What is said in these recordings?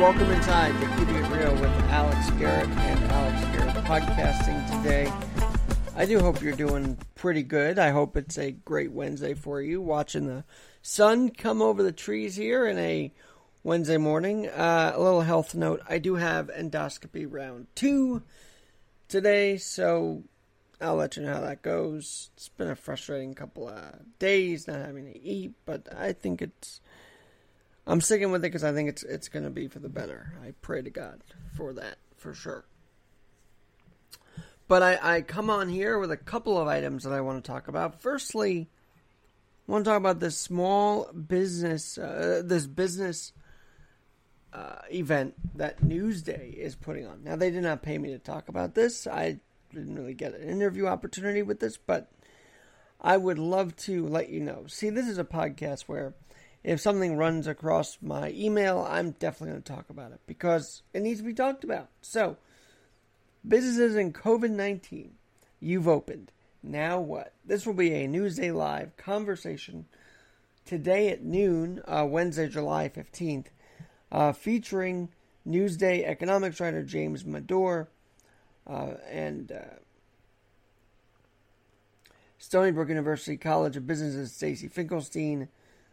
welcome inside to Keeping It Real with Alex Garrett and Alex Garrett podcasting today. I do hope you're doing pretty good. I hope it's a great Wednesday for you, watching the sun come over the trees here in a Wednesday morning. Uh, a little health note I do have endoscopy round two today, so I'll let you know how that goes. It's been a frustrating couple of days not having to eat, but I think it's. I'm sticking with it because I think it's it's going to be for the better. I pray to God for that for sure. But I, I come on here with a couple of items that I want to talk about. Firstly, I want to talk about this small business, uh, this business uh, event that Newsday is putting on. Now, they did not pay me to talk about this. I didn't really get an interview opportunity with this, but I would love to let you know. See, this is a podcast where if something runs across my email, I'm definitely going to talk about it because it needs to be talked about. So, businesses in COVID 19, you've opened. Now what? This will be a Newsday Live conversation today at noon, uh, Wednesday, July 15th, uh, featuring Newsday economics writer James Madore uh, and uh, Stony Brook University College of Business's Stacy Finkelstein,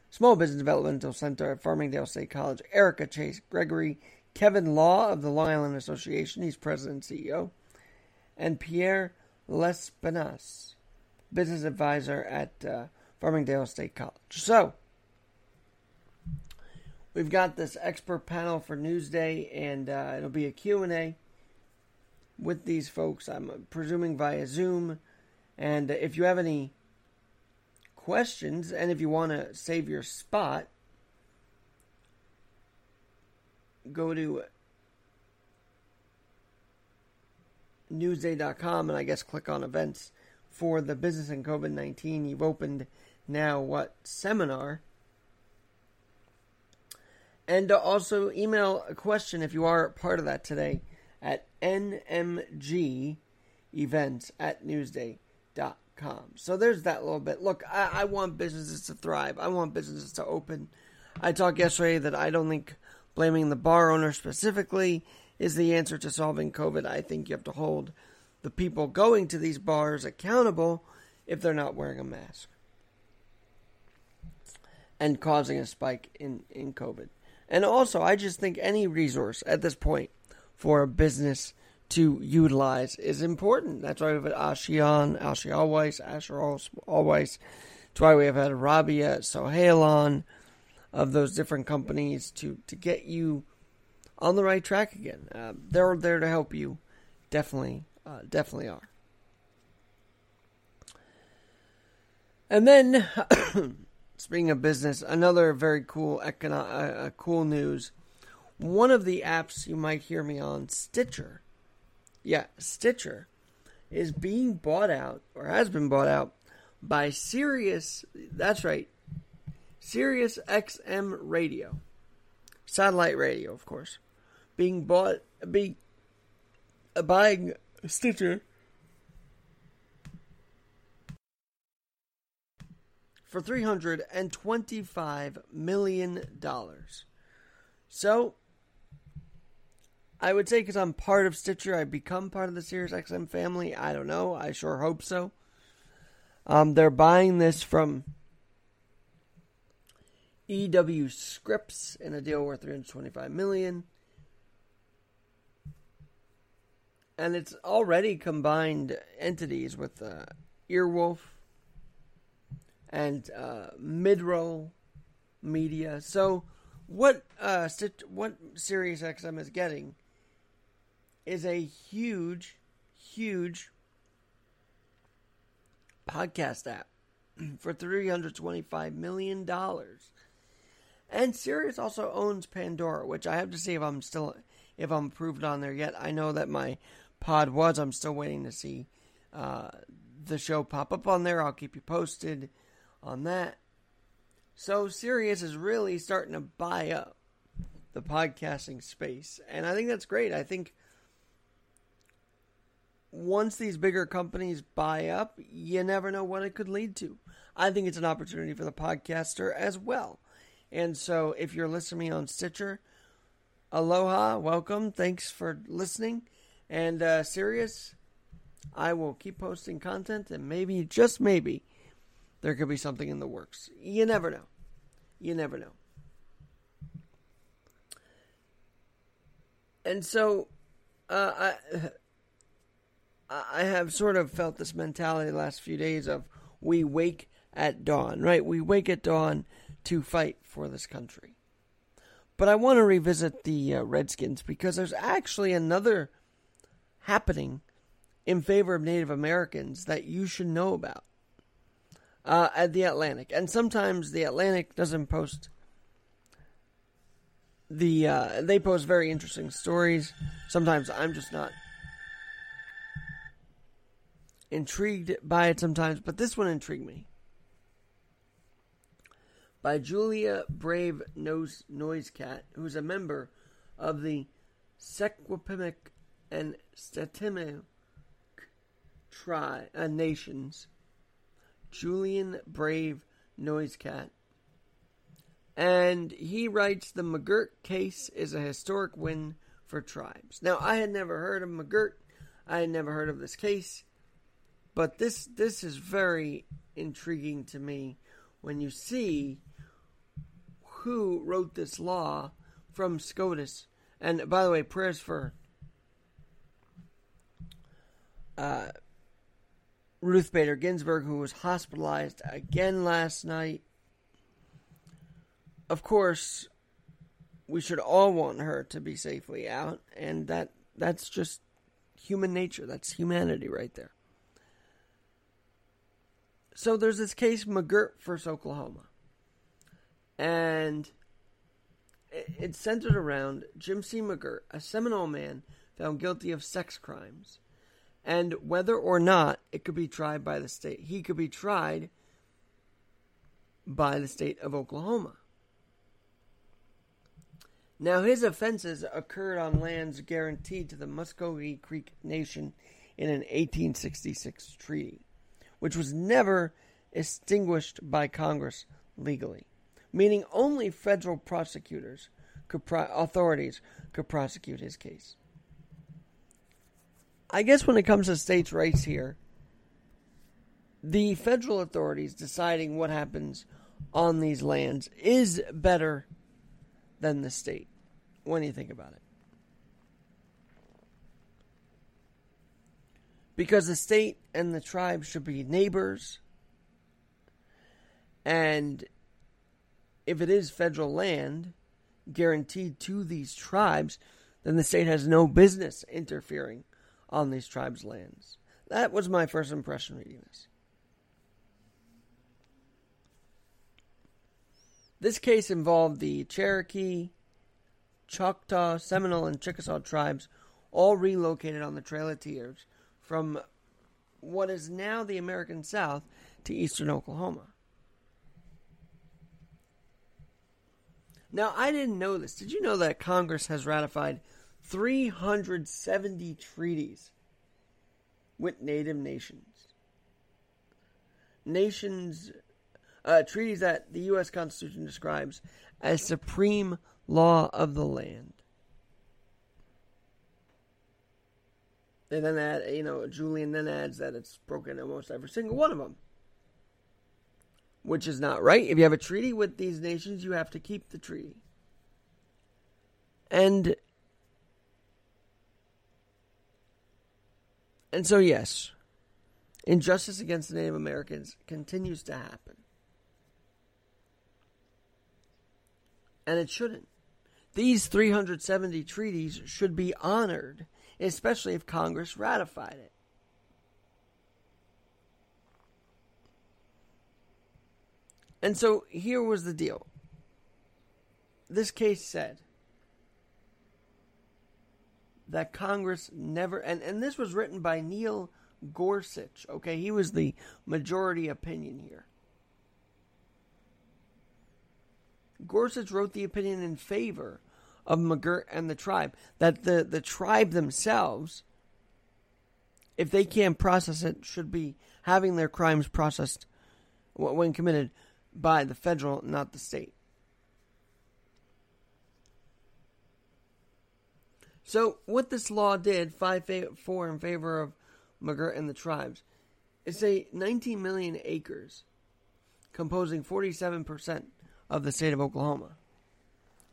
Small Business Developmental Center at Farmingdale State College, Erica Chase Gregory, Kevin Law of the Long Island Association, he's president and CEO, and Pierre Lespinas, business advisor at uh, Farmingdale State College. So, we've got this expert panel for Newsday, and uh, it'll be a Q&A with these folks. I'm presuming via Zoom. And if you have any questions, and if you want to save your spot, go to newsday.com and I guess click on events for the business and COVID 19. You've opened now what seminar. And also email a question if you are part of that today at nmgevents at newsday.com. So there's that little bit. Look, I, I want businesses to thrive. I want businesses to open. I talked yesterday that I don't think blaming the bar owner specifically is the answer to solving COVID. I think you have to hold the people going to these bars accountable if they're not wearing a mask and causing a spike in, in COVID. And also, I just think any resource at this point for a business to utilize is important. That's why we've had Ashi on, Ashi Alweiss, Asher Alweiss. That's why we have had Rabia Sohail on of those different companies to, to get you on the right track again. Uh, they're there to help you. Definitely, uh, definitely are. And then, speaking of business, another very cool econo- uh, uh cool news one of the apps you might hear me on, Stitcher. Yeah, Stitcher is being bought out or has been bought out by Sirius. That's right, Sirius XM Radio, satellite radio, of course, being bought, be uh, buying Stitcher for three hundred and twenty-five million dollars. So I would say because I'm part of Stitcher, I become part of the Sirius XM family. I don't know. I sure hope so. Um, they're buying this from EW Scripps in a deal worth 325 million. And it's already combined entities with uh, Earwolf and uh, Midroll Media. So what uh, what Sirius XM is getting is a huge, huge podcast app for $325 million. And Sirius also owns Pandora, which I have to see if I'm still if I'm approved on there yet. I know that my pod was. I'm still waiting to see uh, the show pop up on there. I'll keep you posted on that. So Sirius is really starting to buy up the podcasting space, and I think that's great. I think once these bigger companies buy up, you never know what it could lead to. I think it's an opportunity for the podcaster as well. And so if you're listening on Stitcher, aloha, welcome. Thanks for listening. And uh, Sirius, I will keep posting content, and maybe, just maybe, there could be something in the works. You never know. You never know. And so, uh, I, I have sort of felt this mentality the last few days of we wake at dawn, right? We wake at dawn to fight for this country. But I want to revisit the uh, Redskins because there's actually another happening in favor of Native Americans that you should know about uh, at the Atlantic. And sometimes the Atlantic doesn't post the uh, they post very interesting stories. Sometimes I'm just not intrigued by it sometimes, but this one intrigued me. By Julia Brave Nose Noisecat, who's a member of the Secwepemc and Statimic tri- uh, nations. Julian Brave Noisecat. And he writes the McGirt case is a historic win for tribes. Now, I had never heard of McGirt. I had never heard of this case. But this this is very intriguing to me when you see who wrote this law from SCOTUS. And by the way, prayers for uh, Ruth Bader Ginsburg, who was hospitalized again last night. Of course, we should all want her to be safely out, and that that's just human nature. That's humanity right there. So there's this case McGirt versus Oklahoma, and it's centered around Jim C. McGirt, a Seminole man found guilty of sex crimes, and whether or not it could be tried by the state. He could be tried by the state of Oklahoma. Now, his offenses occurred on lands guaranteed to the Muscogee Creek Nation in an 1866 treaty which was never extinguished by Congress legally, meaning only federal prosecutors could pro- authorities could prosecute his case. I guess when it comes to states' rights here, the federal authorities deciding what happens on these lands is better than the state when you think about it. Because the state and the tribe should be neighbors. And if it is federal land guaranteed to these tribes, then the state has no business interfering on these tribes' lands. That was my first impression reading this. This case involved the Cherokee, Choctaw, Seminole, and Chickasaw tribes, all relocated on the Trail of Tears from what is now the American South to eastern Oklahoma. Now, I didn't know this. Did you know that Congress has ratified 370 treaties with native nations? Nations, uh, treaties that the U.S. Constitution describes as supreme law of the land. And then add, you know, Julian then adds that it's broken almost every single one of them. Which is not right. If you have a treaty with these nations, you have to keep the treaty. And and so yes, injustice against the Native Americans continues to happen. And it shouldn't. These 370 treaties should be honored especially if Congress ratified it. And so here was the deal. This case said that Congress never, and, and this was written by Neil Gorsuch, okay? He was the majority opinion here. Gorsuch wrote the opinion in favor of McGirt and the tribe. That the, the tribe themselves, if they can't process it, should be having their crimes processed when committed by the federal, not the state. So, what this law did, 5 4 in favor of McGirt and the tribes, is say 19 million acres, composing 47% of the state of Oklahoma,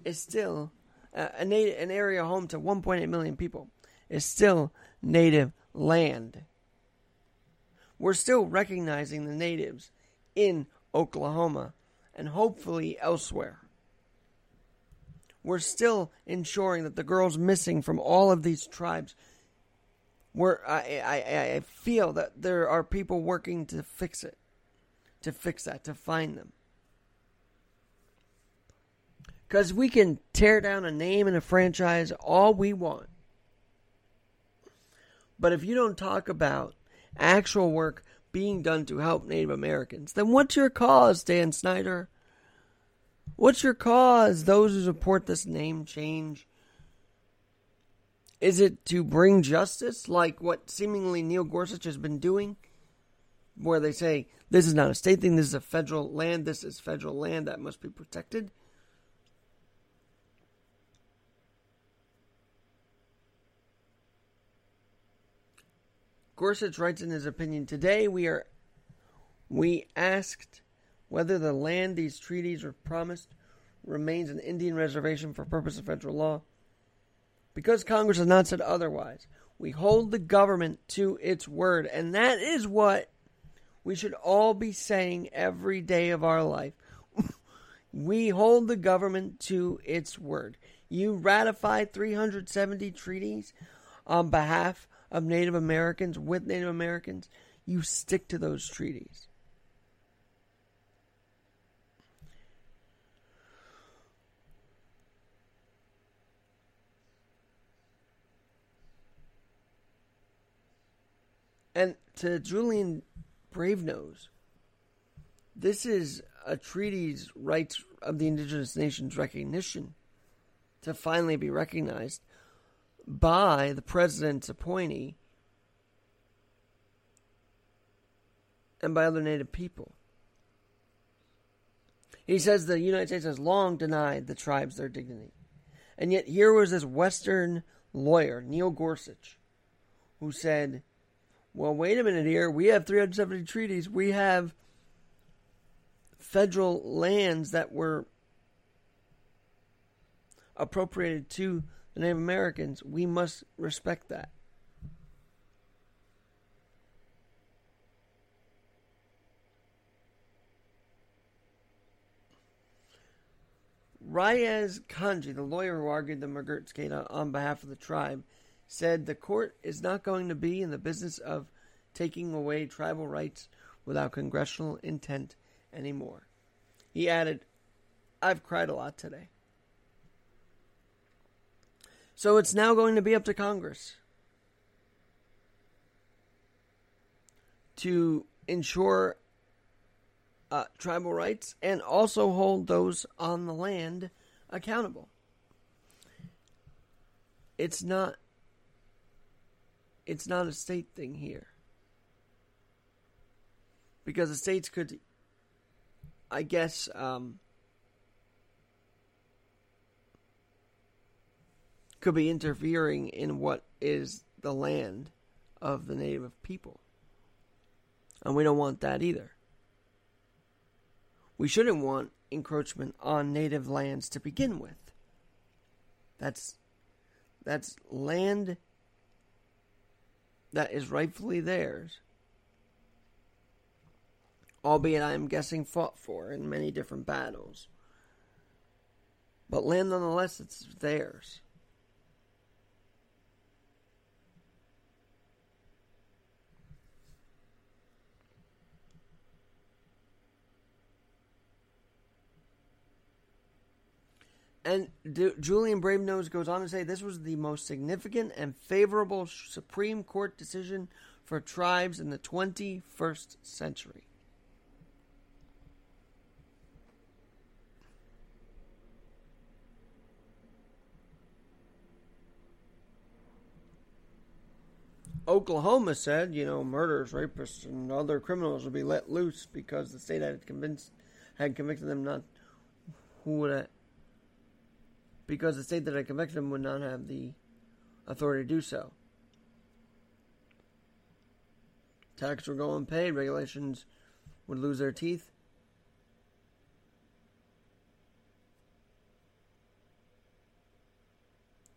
is still uh, a native, an area home to 1.8 million people, is still native land. We're still recognizing the natives in Oklahoma and hopefully elsewhere we're still ensuring that the girls missing from all of these tribes. Where I, I, I feel that there are people working to fix it, to fix that, to find them. Because we can tear down a name and a franchise all we want. But if you don't talk about actual work being done to help Native Americans, then what's your cause, Dan Snyder? What's your cause, those who support this name change? Is it to bring justice, like what seemingly Neil Gorsuch has been doing? Where they say, this is not a state thing, this is a federal land, this is federal land that must be protected? Gorsuch writes in his opinion today we are we asked whether the land these treaties were promised remains an Indian reservation for purpose of federal law. Because Congress has not said otherwise, we hold the government to its word, and that is what we should all be saying every day of our life. we hold the government to its word. You ratified 370 treaties on behalf of Native Americans with Native Americans. You stick to those treaties. And to Julian Bravenose, this is a treaty's rights of the indigenous nations recognition to finally be recognized by the president's appointee and by other native people. He says the United States has long denied the tribes their dignity. And yet here was this Western lawyer, Neil Gorsuch, who said well, wait a minute here. We have 370 treaties. We have federal lands that were appropriated to the Native Americans. We must respect that. Riyaz Kanji, the lawyer who argued the McGirt's case on behalf of the tribe, said the court is not going to be in the business of taking away tribal rights without congressional intent anymore. He added, I've cried a lot today. So it's now going to be up to Congress to ensure uh, tribal rights and also hold those on the land accountable. It's not it's not a state thing here. Because the states could, I guess, um, could be interfering in what is the land of the native people. And we don't want that either. We shouldn't want encroachment on native lands to begin with. That's that's land that is rightfully theirs, albeit I am guessing fought for in many different battles. But land nonetheless, it's theirs. And D- Julian Bravenose goes on to say this was the most significant and favorable Supreme Court decision for tribes in the 21st century. Oklahoma said, you know, murderers, rapists, and other criminals would be let loose because the state had convinced had convicted them not who would because the state that had convicted him would not have the authority to do so. Taxes were going unpaid, regulations would lose their teeth.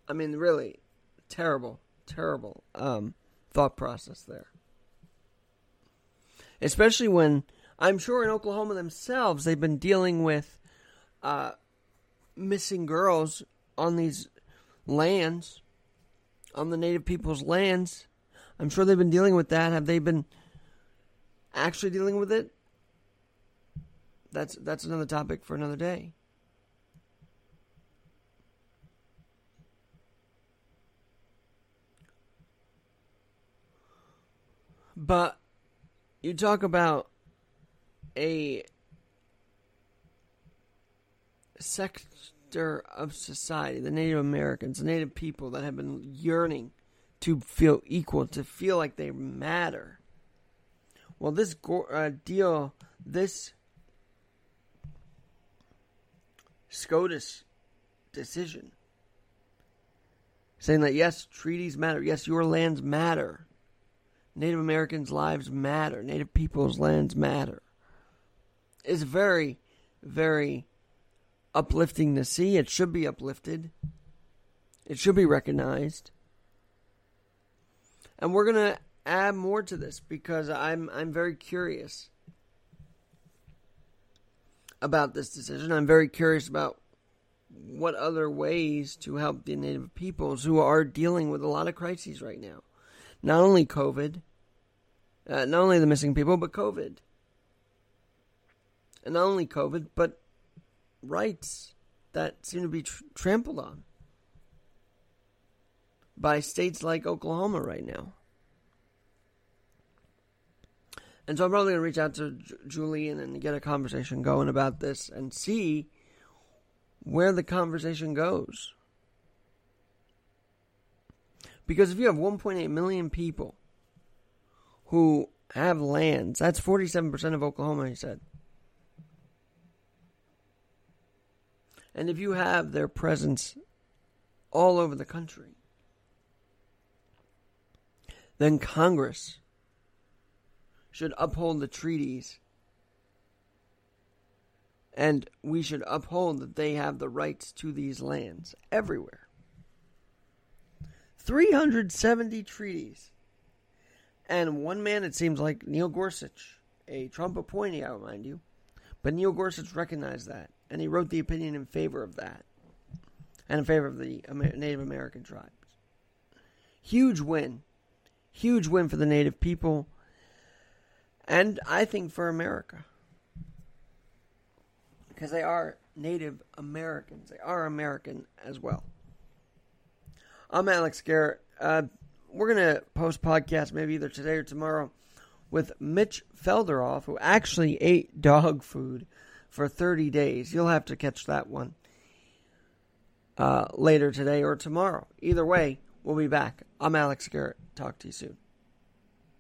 I mean, really terrible, terrible um, thought process there. Especially when I'm sure in Oklahoma themselves they've been dealing with uh, missing girls on these lands, on the native people's lands. I'm sure they've been dealing with that. Have they been actually dealing with it? That's that's another topic for another day. But you talk about a sector of society, the Native Americans, the Native people that have been yearning to feel equal, to feel like they matter. Well, this uh, deal, this SCOTUS decision, saying that yes, treaties matter, yes, your lands matter Native Americans' lives matter, Native people's lands matter. is very, very uplifting to see. It should be uplifted. It should be recognized. And we're going to add more to this because I'm I'm very curious about this decision. I'm very curious about what other ways to help the native peoples who are dealing with a lot of crises right now. Not only COVID, uh, not only the missing people, but COVID. And not only COVID, but rights that seem to be tr- trampled on by states like Oklahoma right now. And so I'm probably going to reach out to J- Julian and get a conversation going about this and see where the conversation goes. Because if you have 1.8 million people who have lands. That's 47% of Oklahoma, he said. And if you have their presence all over the country, then Congress should uphold the treaties and we should uphold that they have the rights to these lands everywhere. 370 treaties and one man, it seems like Neil Gorsuch, a Trump appointee, I'll remind you. But Neil Gorsuch recognized that, and he wrote the opinion in favor of that, and in favor of the Native American tribes. Huge win. Huge win for the Native people, and I think for America. Because they are Native Americans. They are American as well. I'm Alex Garrett. Uh, we're going to post podcast maybe either today or tomorrow with Mitch Felderoff, who actually ate dog food for 30 days. You'll have to catch that one uh, later today or tomorrow. Either way, we'll be back. I'm Alex Garrett. Talk to you soon.